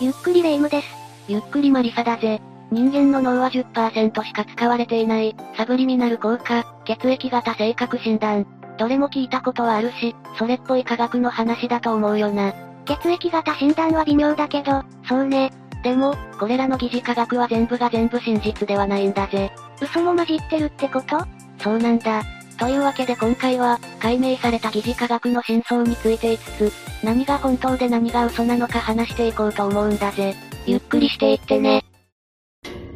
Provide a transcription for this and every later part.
ゆっくりレ夢ムです。ゆっくりマリサだぜ。人間の脳は10%しか使われていない、サブリミナル効果、血液型性格診断。どれも聞いたことはあるし、それっぽい科学の話だと思うよな。血液型診断は微妙だけど、そうね。でも、これらの疑似科学は全部が全部真実ではないんだぜ。嘘も混じってるってこと？そうなんだ。というわけで今回は、解明された疑似科学の真相について5つつ、何が本当で何が嘘なのか話していこうと思うんだぜ。ゆっくりしていってね。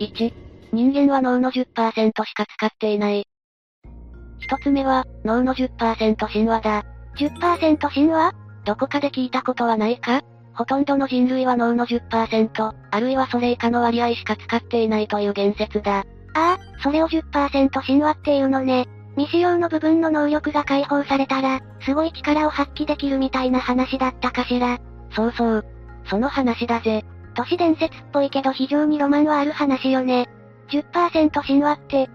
1、人間は脳の10%しか使っていない。一つ目は、脳の10%神話だ。10%神話？どこかで聞いたことはないか？ほとんどの人類は脳の10%、あるいはそれ以下の割合しか使っていないという言説だ。ああ、それを10%神話っていうのね。未使用の部分の能力が解放されたら、すごい力を発揮できるみたいな話だったかしら。そうそう。その話だぜ。都市伝説っぽいけど非常にロマンはある話よね。10%神話って。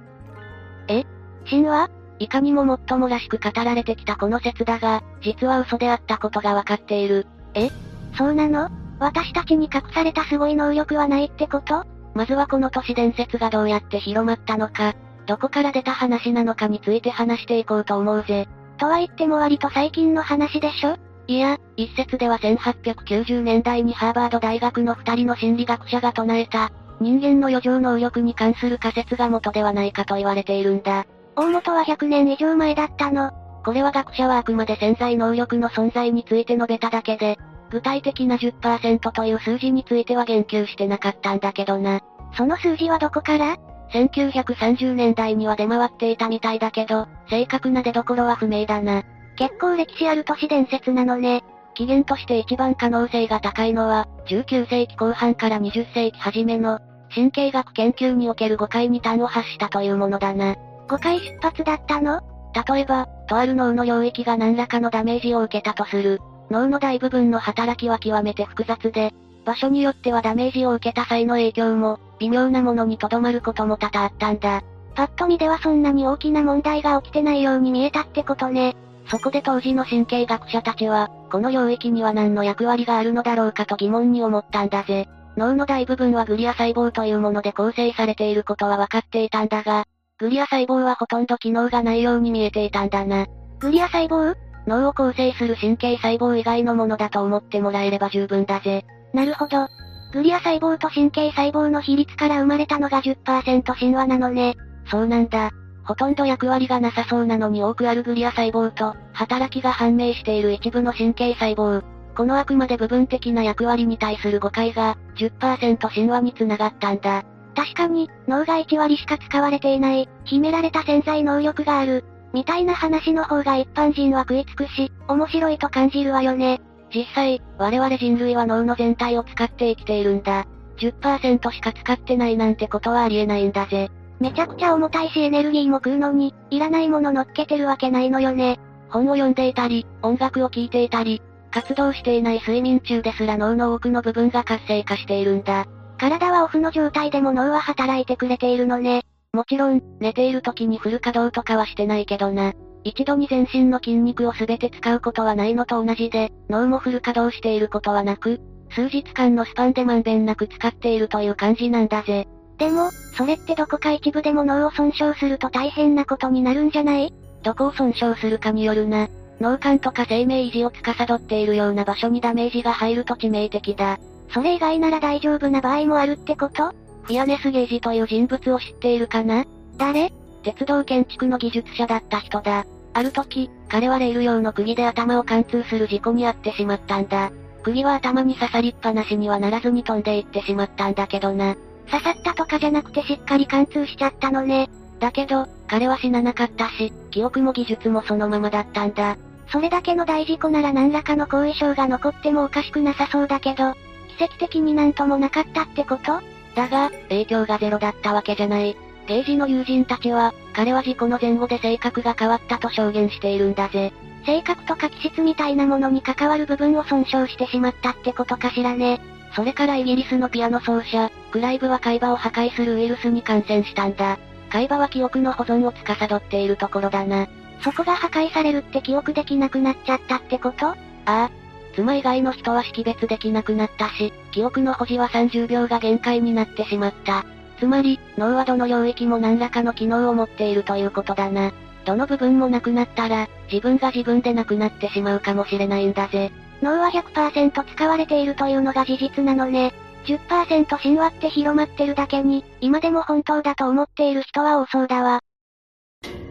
え？神話？いかにももっともらしく語られてきたこの説だが、実は嘘であったことがわかっている。え？そうなの？私たちに隠されたすごい能力はないってこと？まずはこの都市伝説がどうやって広まったのか、どこから出た話なのかについて話していこうと思うぜ。とは言っても割と最近の話でしょ？いや、一説では1890年代にハーバード大学の二人の心理学者が唱えた、人間の余剰能力に関する仮説が元ではないかと言われているんだ。大元は100年以上前だったの。これは学者はあくまで潜在能力の存在について述べただけで、具体的な10%という数字については言及してなかったんだけどな。その数字はどこから？1930年代には出回っていたみたいだけど、正確な出所は不明だな。結構歴史ある都市伝説なのね。起源として一番可能性が高いのは、19世紀後半から20世紀初めの、神経学研究における誤解に端を発したというものだな。誤解出発だったの？例えば、とある脳の領域が何らかのダメージを受けたとする。脳の大部分の働きは極めて複雑で、場所によってはダメージを受けた際の影響も、微妙なものにとどまることも多々あったんだ。パッと見ではそんなに大きな問題が起きてないように見えたってことね。そこで当時の神経学者たちは、この領域には何の役割があるのだろうかと疑問に思ったんだぜ。脳の大部分はグリア細胞というもので構成されていることは分かっていたんだが、グリア細胞はほとんど機能がないように見えていたんだな。グリア細胞？脳を構成する神経細胞以外のものだと思ってもらえれば十分だぜ。なるほど。グリア細胞と神経細胞の比率から生まれたのが10%神話なのね。そうなんだ。ほとんど役割がなさそうなのに多くあるグリア細胞と、働きが判明している一部の神経細胞。このあくまで部分的な役割に対する誤解が、10%神話につながったんだ。確かに、脳が1割しか使われていない、秘められた潜在能力がある、みたいな話の方が一般人は食いつくし、面白いと感じるわよね。実際、我々人類は脳の全体を使って生きているんだ。10%しか使ってないなんてことはありえないんだぜ。めちゃくちゃ重たいしエネルギーも食うのに、いらないもの乗っけてるわけないのよね。本を読んでいたり、音楽を聴いていたり、活動していない睡眠中ですら脳の多くの部分が活性化しているんだ。体はオフの状態でも脳は働いてくれているのね。もちろん、寝ている時にフル稼働とかはしてないけどな。一度に全身の筋肉をすべて使うことはないのと同じで、脳もフル稼働していることはなく、数日間のスパンでまんべんなく使っているという感じなんだぜ。でも、それってどこか一部でも脳を損傷すると大変なことになるんじゃない？どこを損傷するかによるな。脳幹とか生命維持を司っているような場所にダメージが入ると致命的だ。それ以外なら大丈夫な場合もあるってこと？フィアネス・ゲージという人物を知っているかな？誰？鉄道建築の技術者だった人だ。ある時、彼はレール用の釘で頭を貫通する事故に遭ってしまったんだ。釘は頭に刺さりっぱなしにはならずに飛んでいってしまったんだけどな。刺さったとかじゃなくてしっかり貫通しちゃったのね。だけど、彼は死ななかったし、記憶も技術もそのままだったんだ。それだけの大事故なら何らかの後遺症が残ってもおかしくなさそうだけど、奇跡的になんともなかったってこと？だが、影響がゼロだったわけじゃない。ゲージの友人たちは、彼は事故の前後で性格が変わったと証言しているんだぜ。性格とか気質みたいなものに関わる部分を損傷してしまったってことかしらね。それからイギリスのピアノ奏者、クライブは海馬を破壊するウイルスに感染したんだ。海馬は記憶の保存を司っているところだな。そこが破壊されるって記憶できなくなっちゃったってこと？ああ。妻以外の人は識別できなくなったし、記憶の保持は30秒が限界になってしまった。つまり、脳はどの領域も何らかの機能を持っているということだな。どの部分もなくなったら、自分が自分でなくなってしまうかもしれないんだぜ。脳は100%使われているというのが事実なのね。10%神話って広まってるだけに、今でも本当だと思っている人は多そうだわ。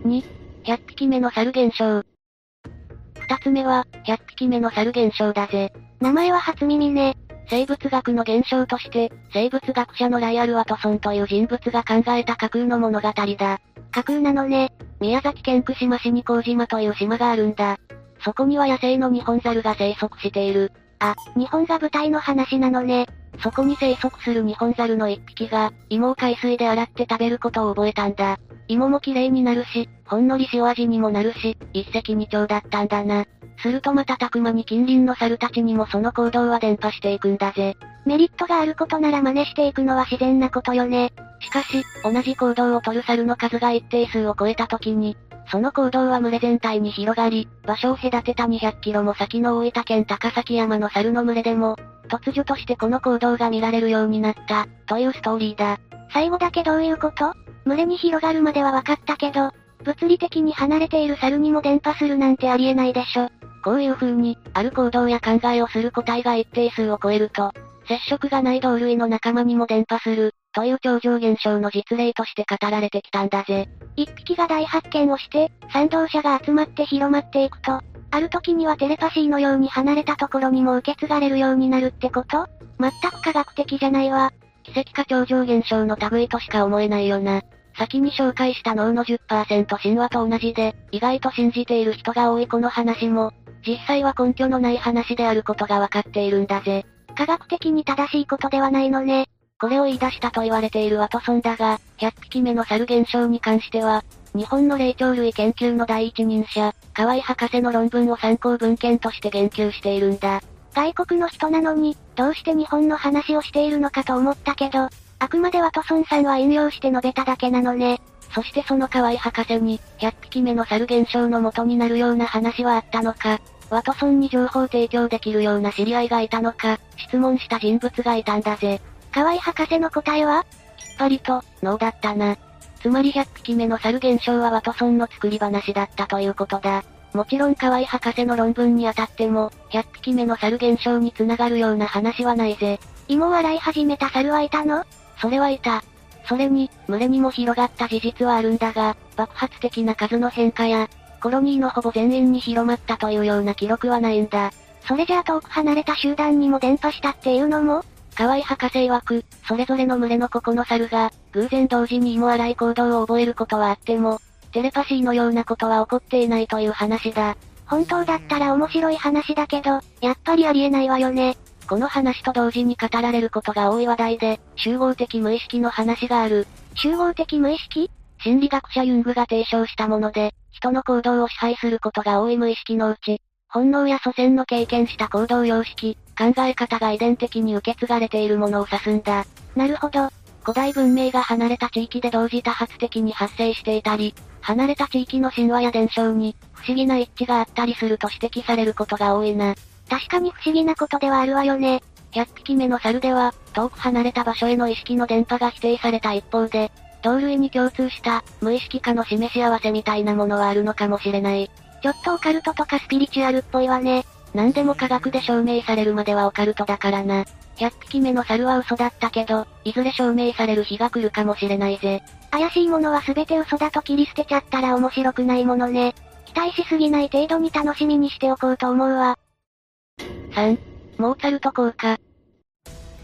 2、100匹目の猿現象。二つ目は、100匹目の猿現象だぜ。名前は初耳ね。生物学の現象として、生物学者のライアル・ワトソンという人物が考えた架空の物語だ。架空なのね。宮崎県串間市に麹島という島があるんだ。そこには野生の日本猿が生息している。あ、日本が舞台の話なのね。そこに生息する日本猿の一匹が、芋を海水で洗って食べることを覚えたんだ。芋も綺麗になるし、ほんのり塩味にもなるし、一石二鳥だったんだな。すると瞬く間に近隣の猿たちにもその行動は伝播していくんだぜ。メリットがあることなら真似していくのは自然なことよね。しかし、同じ行動をとる猿の数が一定数を超えた時に、その行動は群れ全体に広がり、場所を隔てた200キロも先の大分県高崎山の猿の群れでも、突如としてこの行動が見られるようになった、というストーリーだ。最後だけどういうこと？群れに広がるまでは分かったけど、物理的に離れている猿にも伝播するなんてありえないでしょ。こういう風に、ある行動や考えをする個体が一定数を超えると、接触がない同類の仲間にも伝播する、という超常現象の実例として語られてきたんだぜ。一匹が大発見をして、賛同者が集まって広まっていくと、ある時にはテレパシーのように離れたところにも受け継がれるようになるってこと？全く科学的じゃないわ。奇跡か超常現象の類としか思えないよな。先に紹介した脳の10%神話と同じで、意外と信じている人が多いこの話も、実際は根拠のない話であることがわかっているんだぜ。科学的に正しいことではないのね。これを言い出したと言われているワトソンだが、100匹目の猿現象に関しては、日本の霊長類研究の第一人者、河合博士の論文を参考文献として言及しているんだ。外国の人なのに、どうして日本の話をしているのかと思ったけど、あくまでワトソンさんは引用して述べただけなのね。そしてその河合博士に、100匹目の猿現象の元になるような話はあったのか、ワトソンに情報提供できるような知り合いがいたのか、質問した人物がいたんだぜ。河合博士の答えは？きっぱりと、ノーだったな。つまり100匹目の猿現象はワトソンの作り話だったということだ。もちろん河合博士の論文にあたっても、100匹目の猿現象につながるような話はないぜ。芋を洗い始めた猿はいたの？それはいた。それに、群れにも広がった事実はあるんだが、爆発的な数の変化や、コロニーのほぼ全員に広まったというような記録はないんだ。それじゃあ遠く離れた集団にも伝播したっていうのも河合博士曰く、それぞれの群れの個々の猿が、偶然同時に芋洗い行動を覚えることはあっても、テレパシーのようなことは起こっていないという話だ。本当だったら面白い話だけど、やっぱりありえないわよね。この話と同時に語られることが多い話題で、集合的無意識の話がある。集合的無意識？心理学者ユングが提唱したもので、人の行動を支配することが多い無意識のうち、本能や祖先の経験した行動様式、考え方が遺伝的に受け継がれているものを指すんだ。なるほど。古代文明が離れた地域で同時多発的に発生していたり、離れた地域の神話や伝承に、不思議な一致があったりすると指摘されることが多いな。確かに不思議なことではあるわよね。100匹目の猿では、遠く離れた場所への意識の電波が否定された一方で、同類に共通した、無意識化の示し合わせみたいなものはあるのかもしれない。ちょっとオカルトとかスピリチュアルっぽいわね。何でも科学で証明されるまではオカルトだからな。100匹目の猿は嘘だったけど、いずれ証明される日が来るかもしれないぜ。怪しいものは全て嘘だと切り捨てちゃったら面白くないものね。期待しすぎない程度に楽しみにしておこうと思うわ。3、モーツァルト効果。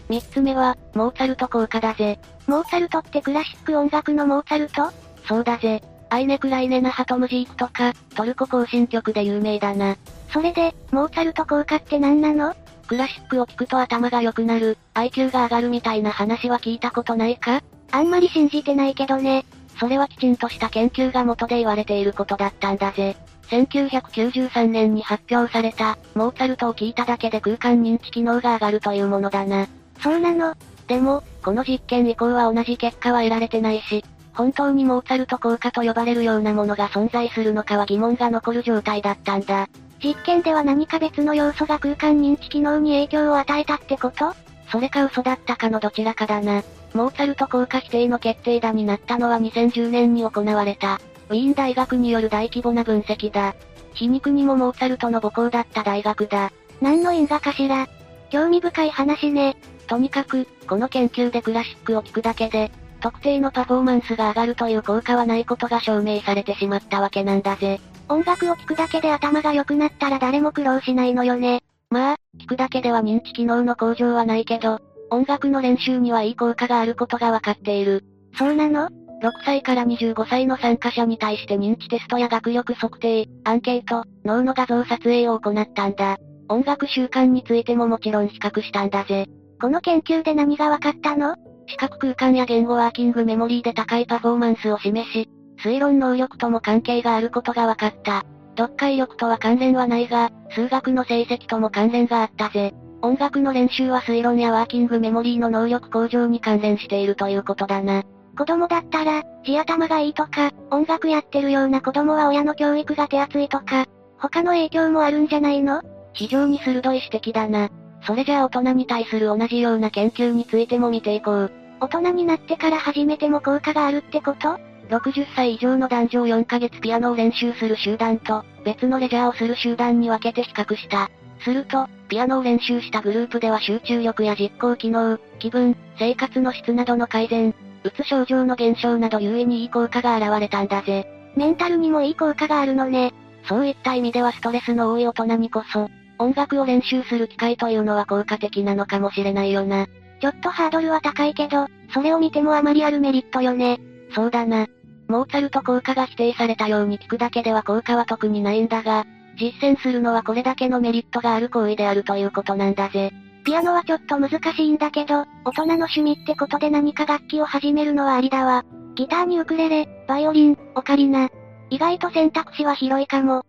3つ目は、モーツァルト効果だぜ。モーツァルトってクラシック音楽のモーツァルト？そうだぜ。アイネクライネナハトムジークとか、トルコ行進曲で有名だな。それで、モーツァルト効果って何なの？クラシックを聴くと頭が良くなる、IQ が上がるみたいな話は聞いたことないか？あんまり信じてないけどね。それはきちんとした研究が元で言われていることだったんだぜ。1993年に発表された、モーツァルトを聞いただけで空間認知機能が上がるというものだな。そうなの？でも、この実験以降は同じ結果は得られてないし、本当にモーツァルト効果と呼ばれるようなものが存在するのかは疑問が残る状態だったんだ。実験では何か別の要素が空間認知機能に影響を与えたってこと？それか嘘だったかのどちらかだな。モーツァルト効果否定の決定打になったのは2010年に行われた。ウィーン大学による大規模な分析だ。皮肉にもモーツァルトの母校だった大学だ。何の因果かしら？興味深い話ね。とにかく、この研究でクラシックを聴くだけで、特定のパフォーマンスが上がるという効果はないことが証明されてしまったわけなんだぜ。音楽を聴くだけで頭が良くなったら誰も苦労しないのよね。まあ、聴くだけでは認知機能の向上はないけど、音楽の練習にはいい効果があることがわかっている。そうなの？?6 歳から25歳の参加者に対して認知テストや学力測定、アンケート、脳の画像撮影を行ったんだ。音楽習慣についてももちろん比較したんだぜ。この研究で何がわかったの？視覚空間や言語ワーキングメモリーで高いパフォーマンスを示し、推論能力とも関係があることが分かった。読解力とは関連はないが、数学の成績とも関連があったぜ。音楽の練習は推論やワーキングメモリーの能力向上に関連しているということだな。子供だったら、地頭がいいとか、音楽やってるような子供は親の教育が手厚いとか、他の影響もあるんじゃないの？非常に鋭い指摘だな。それじゃあ大人に対する同じような研究についても見ていこう。大人になってから始めても効果があるってこと ?60 歳以上の男女を4ヶ月ピアノを練習する集団と、別のレジャーをする集団に分けて比較した。すると、ピアノを練習したグループでは集中力や実行機能、気分、生活の質などの改善、うつ症状の減少など優位にいい効果が現れたんだぜ。メンタルにもいい効果があるのね。そういった意味ではストレスの多い大人にこそ、音楽を練習する機会というのは効果的なのかもしれないよな。ちょっとハードルは高いけど、それを見てもあまりあるメリットよね。そうだな。モーツァルト効果が否定されたように聞くだけでは効果は特にないんだが、実践するのはこれだけのメリットがある行為であるということなんだぜ。ピアノはちょっと難しいんだけど、大人の趣味ってことで何か楽器を始めるのはありだわ。ギターにウクレレ、バイオリン、オカリナ。意外と選択肢は広いかも。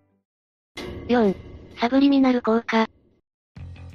4. サブリミナル効果。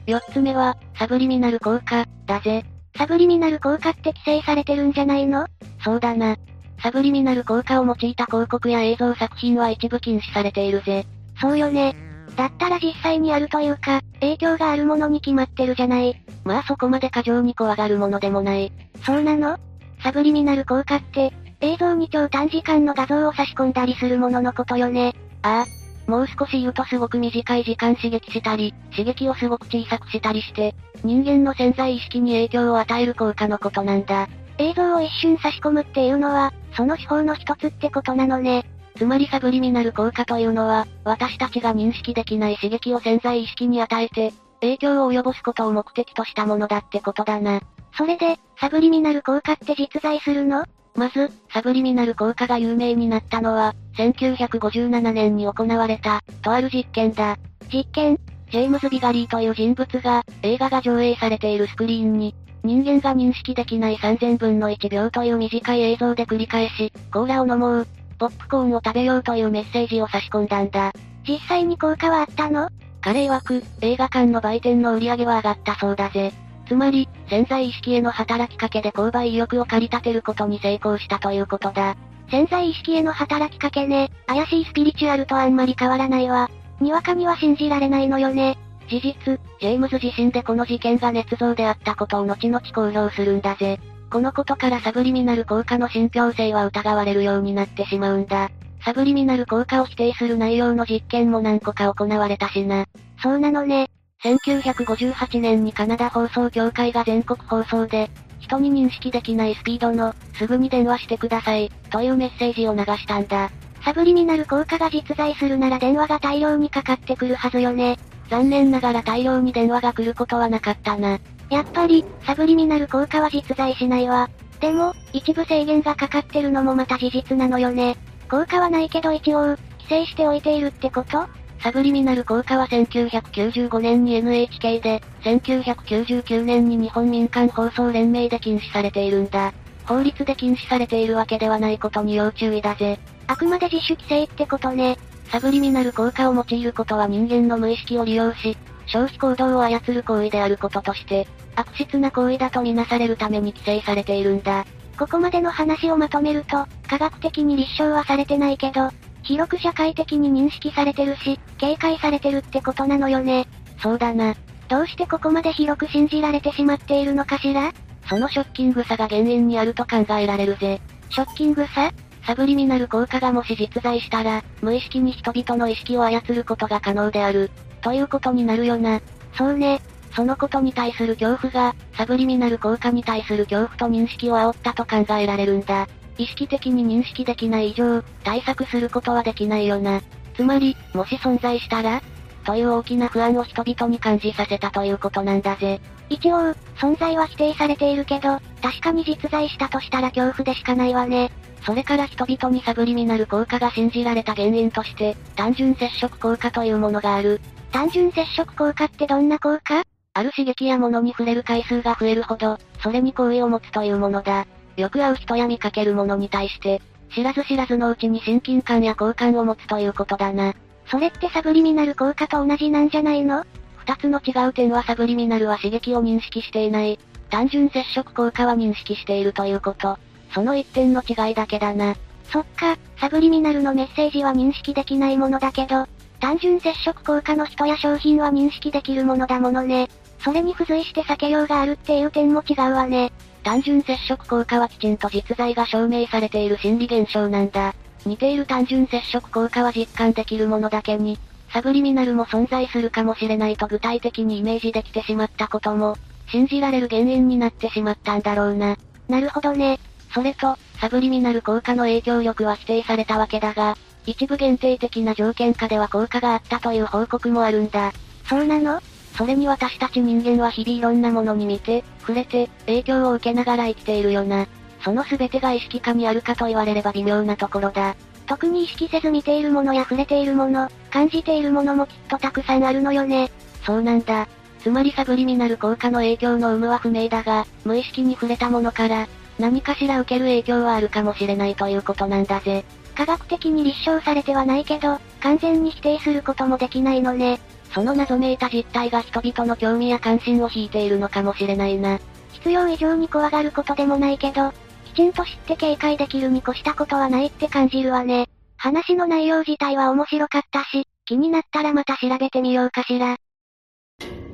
4つ目は、サブリミナル効果、だぜ。サブリミナル効果って規制されてるんじゃないの？そうだな。サブリミナル効果を用いた広告や映像作品は一部禁止されているぜ。そうよね。だったら実際にあるというか、影響があるものに決まってるじゃない。まあそこまで過剰に怖がるものでもない。そうなの？サブリミナル効果って、映像に超短時間の画像を差し込んだりするもののことよね。ああ。もう少し言うとすごく短い時間刺激したり、刺激をすごく小さくしたりして、人間の潜在意識に影響を与える効果のことなんだ。映像を一瞬差し込むっていうのは、その手法の一つってことなのね。つまりサブリミナル効果というのは、私たちが認識できない刺激を潜在意識に与えて、影響を及ぼすことを目的としたものだってことだな。それで、サブリミナル効果って実在するの？まず、サブリミナル効果が有名になったのは、1957年に行われた、とある実験だ。実験ジェームズ・ビガリーという人物が、映画が上映されているスクリーンに、人間が認識できない3000分の1秒という短い映像で繰り返し、コーラを飲もう、ポップコーンを食べようというメッセージを差し込んだんだ。実際に効果はあったの？彼曰く、映画館の売店の売り上げは上がったそうだぜ。つまり、潜在意識への働きかけで購買意欲を駆り立てることに成功したということだ。潜在意識への働きかけね、怪しいスピリチュアルとあんまり変わらないわ。にわかには信じられないのよね。事実、ジェームズ自身でこの事件が捏造であったことを後々公表するんだぜ。このことからサブリミナル効果の信憑性は疑われるようになってしまうんだ。サブリミナル効果を否定する内容の実験も何個か行われたしな。そうなのね。1958年にカナダ放送協会が全国放送で、人に認識できないスピードの、すぐに電話してください、というメッセージを流したんだ。サブリミナル効果が実在するなら電話が大量にかかってくるはずよね。残念ながら大量に電話が来ることはなかったな。やっぱり、サブリミナル効果は実在しないわ。でも、一部制限がかかってるのもまた事実なのよね。効果はないけど一応、規制しておいているってこと？サブリミナル効果は1995年に NHK で、1999年に日本民間放送連盟で禁止されているんだ。法律で禁止されているわけではないことに要注意だぜ。あくまで自主規制ってことね。サブリミナル効果を用いることは人間の無意識を利用し、消費行動を操る行為であることとして、悪質な行為だとみなされるために規制されているんだ。ここまでの話をまとめると、科学的に立証はされてないけど、広く社会的に認識されてるし、警戒されてるってことなのよね。そうだな。どうしてここまで広く信じられてしまっているのかしら？そのショッキングさが原因にあると考えられるぜ。ショッキングさ？サブリミナル効果がもし実在したら、無意識に人々の意識を操ることが可能である。ということになるよな。そうね。そのことに対する恐怖が、サブリミナル効果に対する恐怖と認識を煽ったと考えられるんだ。意識的に認識できない以上、対策することはできないよな。つまり、もし存在したらという大きな不安を人々に感じさせたということなんだぜ。一応、存在は否定されているけど、確かに実在したとしたら恐怖でしかないわね。それから人々にサブリミナル効果が信じられた原因として、単純接触効果というものがある。単純接触効果ってどんな効果？ある刺激や物に触れる回数が増えるほど、それに好意を持つというものだ。よく会う人や見かけるものに対して、知らず知らずのうちに親近感や好感を持つということだな。それってサブリミナル効果と同じなんじゃないの？二つの違う点はサブリミナルは刺激を認識していない。単純接触効果は認識しているということ。その一点の違いだけだな。そっか、サブリミナルのメッセージは認識できないものだけど、単純接触効果の人や商品は認識できるものだものね。それに付随して避けようがあるっていう点も違うわね。単純接触効果はきちんと実在が証明されている心理現象なんだ。似ている単純接触効果は実感できるものだけに、サブリミナルも存在するかもしれないと具体的にイメージできてしまったことも、信じられる原因になってしまったんだろうな。なるほどね。それと、サブリミナル効果の影響力は否定されたわけだが、一部限定的な条件下では効果があったという報告もあるんだ。そうなの？それに私たち人間は日々いろんなものに見て、触れて、影響を受けながら生きているよな。その全てが意識化にあるかと言われれば微妙なところだ。特に意識せず見ているものや触れているもの、感じているものもきっとたくさんあるのよね。そうなんだ。つまりサブリミナル効果の影響の有無は不明だが、無意識に触れたものから、何かしら受ける影響はあるかもしれないということなんだぜ。科学的に立証されてはないけど、完全に否定することもできないのね。その謎めいた実態が人々の興味や関心を引いているのかもしれないな。必要以上に怖がることでもないけど、きちんと知って警戒できるに越したことはないって感じるわね。話の内容自体は面白かったし、気になったらまた調べてみようかしら。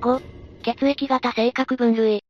5、血液型性格分類。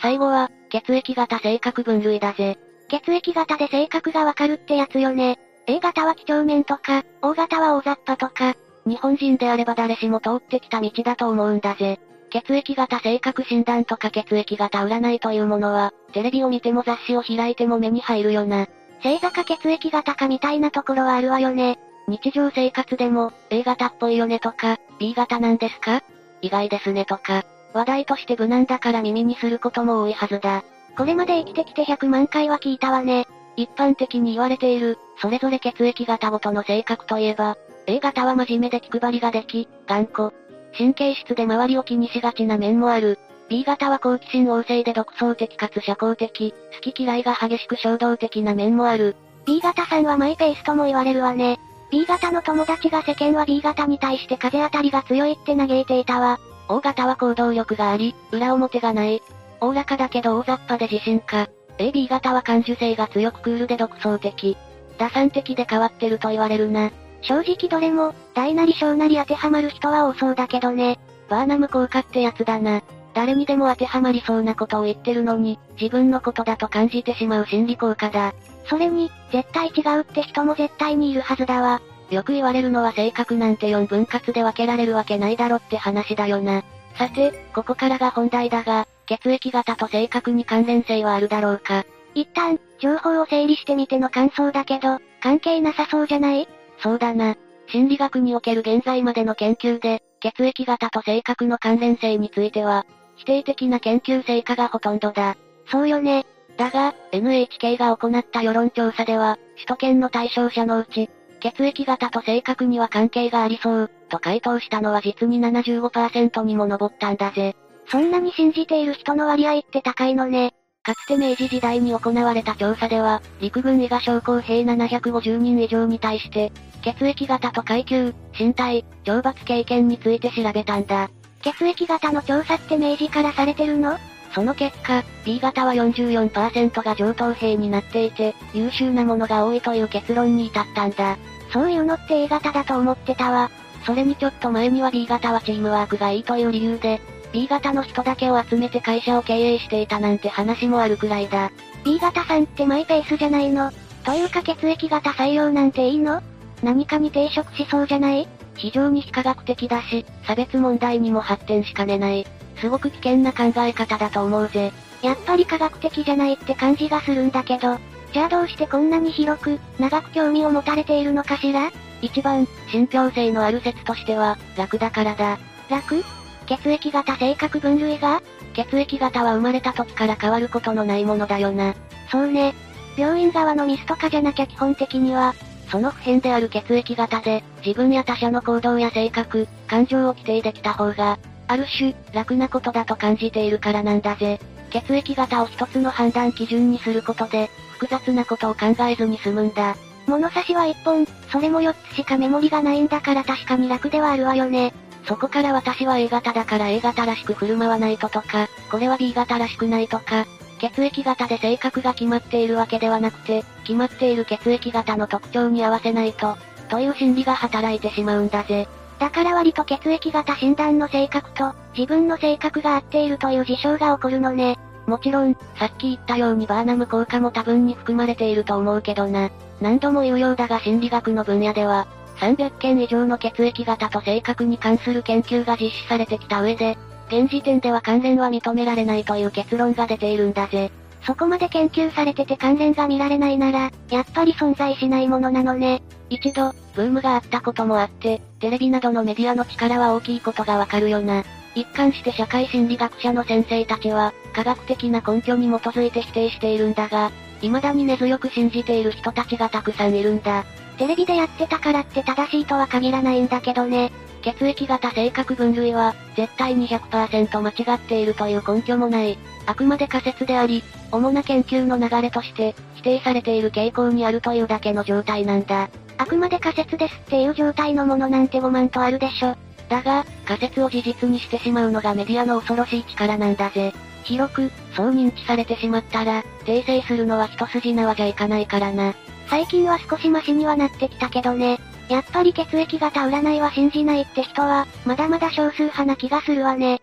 最後は、血液型性格分類だぜ。血液型で性格がわかるってやつよね。A 型は几帳面とか、O 型は大雑把とか、日本人であれば誰しも通ってきた道だと思うんだぜ。血液型性格診断とか血液型占いというものは、テレビを見ても雑誌を開いても目に入るよな。星座か血液型かみたいなところはあるわよね。日常生活でも、A 型っぽいよねとか、B 型なんですか？意外ですねとか、話題として無難だから耳にすることも多いはずだ。これまで生きてきて100万回は聞いたわね。一般的に言われている、それぞれ血液型ごとの性格といえば、A 型は真面目で気配りができ、頑固。神経質で周りを気にしがちな面もある。B 型は好奇心旺盛で独創的かつ社交的、好き嫌いが激しく衝動的な面もある。B 型さんはマイペースとも言われるわね。B 型の友達が世間は B 型に対して風当たりが強いって嘆いていたわ。O 型は行動力があり、裏表がない。おおらかだけど大雑把で自信家。AB 型は感受性が強くクールで独創的。打算的で変わってると言われるな。正直どれも、大なり小なり当てはまる人は多そうだけどね。バーナム効果ってやつだな。誰にでも当てはまりそうなことを言ってるのに、自分のことだと感じてしまう心理効果だ。それに、絶対違うって人も絶対にいるはずだわ。よく言われるのは性格なんて4分割で分けられるわけないだろって話だよな。さて、ここからが本題だが、血液型と性格に関連性はあるだろうか。一旦、情報を整理してみての感想だけど、関係なさそうじゃない？そうだな。心理学における現在までの研究で、血液型と性格の関連性については、否定的な研究成果がほとんどだ。そうよね。だが、NHK が行った世論調査では、首都圏の対象者のうち、血液型と性格には関係がありそう、と回答したのは実に75%にも上ったんだぜ。そんなに信じている人の割合って高いのね。かつて明治時代に行われた調査では、陸軍伊賀将校兵750人以上に対して、血液型と階級、身体、懲罰経験について調べたんだ。血液型の調査って明治からされてるの？その結果、B 型は44%が上等兵になっていて、優秀なものが多いという結論に至ったんだ。そういうのって A 型だと思ってたわ。それにちょっと前には B 型はチームワークがいいという理由で、B 型の人だけを集めて会社を経営していたなんて話もあるくらいだ。B 型さんってマイペースじゃないのというか血液型採用なんていいの？何かに抵触しそうじゃない？非常に非科学的だし、差別問題にも発展しかねない。すごく危険な考え方だと思うぜ。やっぱり科学的じゃないって感じがするんだけど、じゃあどうしてこんなに広く、長く興味を持たれているのかしら？一番、信憑性のある説としては、楽だからだ。楽？血液型性格分類が？血液型は生まれた時から変わることのないものだよな。そうね。病院側のミスとかじゃなきゃ基本的には、その普遍である血液型で、自分や他者の行動や性格、感情を規定できた方が、ある種、楽なことだと感じているからなんだぜ。血液型を一つの判断基準にすることで、複雑なことを考えずに済むんだ。物差しは一本、それも4つしかメモリがないんだから確かに楽ではあるわよね。そこから私は A 型だから A 型らしく振る舞わないととか、これは B 型らしくないとか、血液型で性格が決まっているわけではなくて、決まっている血液型の特徴に合わせないと、という心理が働いてしまうんだぜ。だから割と血液型診断の性格と、自分の性格が合っているという事象が起こるのね。もちろん、さっき言ったようにバーナム効果も多分に含まれていると思うけどな。何度も言うようだが心理学の分野では、300件以上の血液型と性格に関する研究が実施されてきた上で、現時点では関連は認められないという結論が出ているんだぜ。そこまで研究されてて関連が見られないなら、やっぱり存在しないものなのね。一度、ブームがあったこともあって、テレビなどのメディアの力は大きいことがわかるよな。一貫して社会心理学者の先生たちは、科学的な根拠に基づいて否定しているんだが、未だに根強く信じている人たちがたくさんいるんだ。テレビでやってたからって正しいとは限らないんだけどね。血液型性格分類は、絶対に100%間違っているという根拠もない。あくまで仮説であり、主な研究の流れとして、否定されている傾向にあるというだけの状態なんだ。あくまで仮説ですっていう状態のものなんて5万とあるでしょ。だが、仮説を事実にしてしまうのがメディアの恐ろしい力なんだぜ。広く、そう認知されてしまったら、訂正するのは一筋縄じゃいかないからな。最近は少しマシにはなってきたけどね。やっぱり血液型占いは信じないって人は、まだまだ少数派な気がするわね。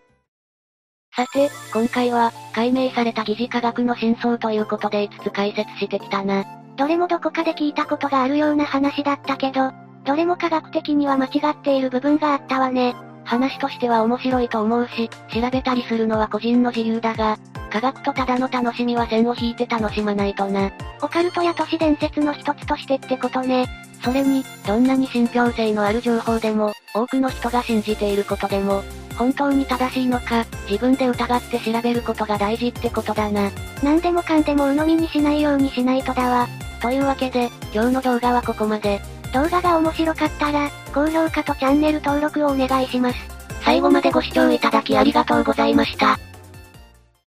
さて、今回は、解明された疑似科学の真相ということで5つ解説してきたな。どれもどこかで聞いたことがあるような話だったけど、どれも科学的には間違っている部分があったわね。話としては面白いと思うし、調べたりするのは個人の自由だが、科学とただの楽しみは線を引いて楽しまないとな。オカルトや都市伝説の一つとしてってことね。それに、どんなに信憑性のある情報でも、多くの人が信じていることでも、本当に正しいのか、自分で疑って調べることが大事ってことだな。何でもかんでも鵜呑みにしないようにしないとだわ。というわけで、今日の動画はここまで。動画が面白かったら、高評価とチャンネル登録をお願いします。最後までご視聴いただきありがとうございました。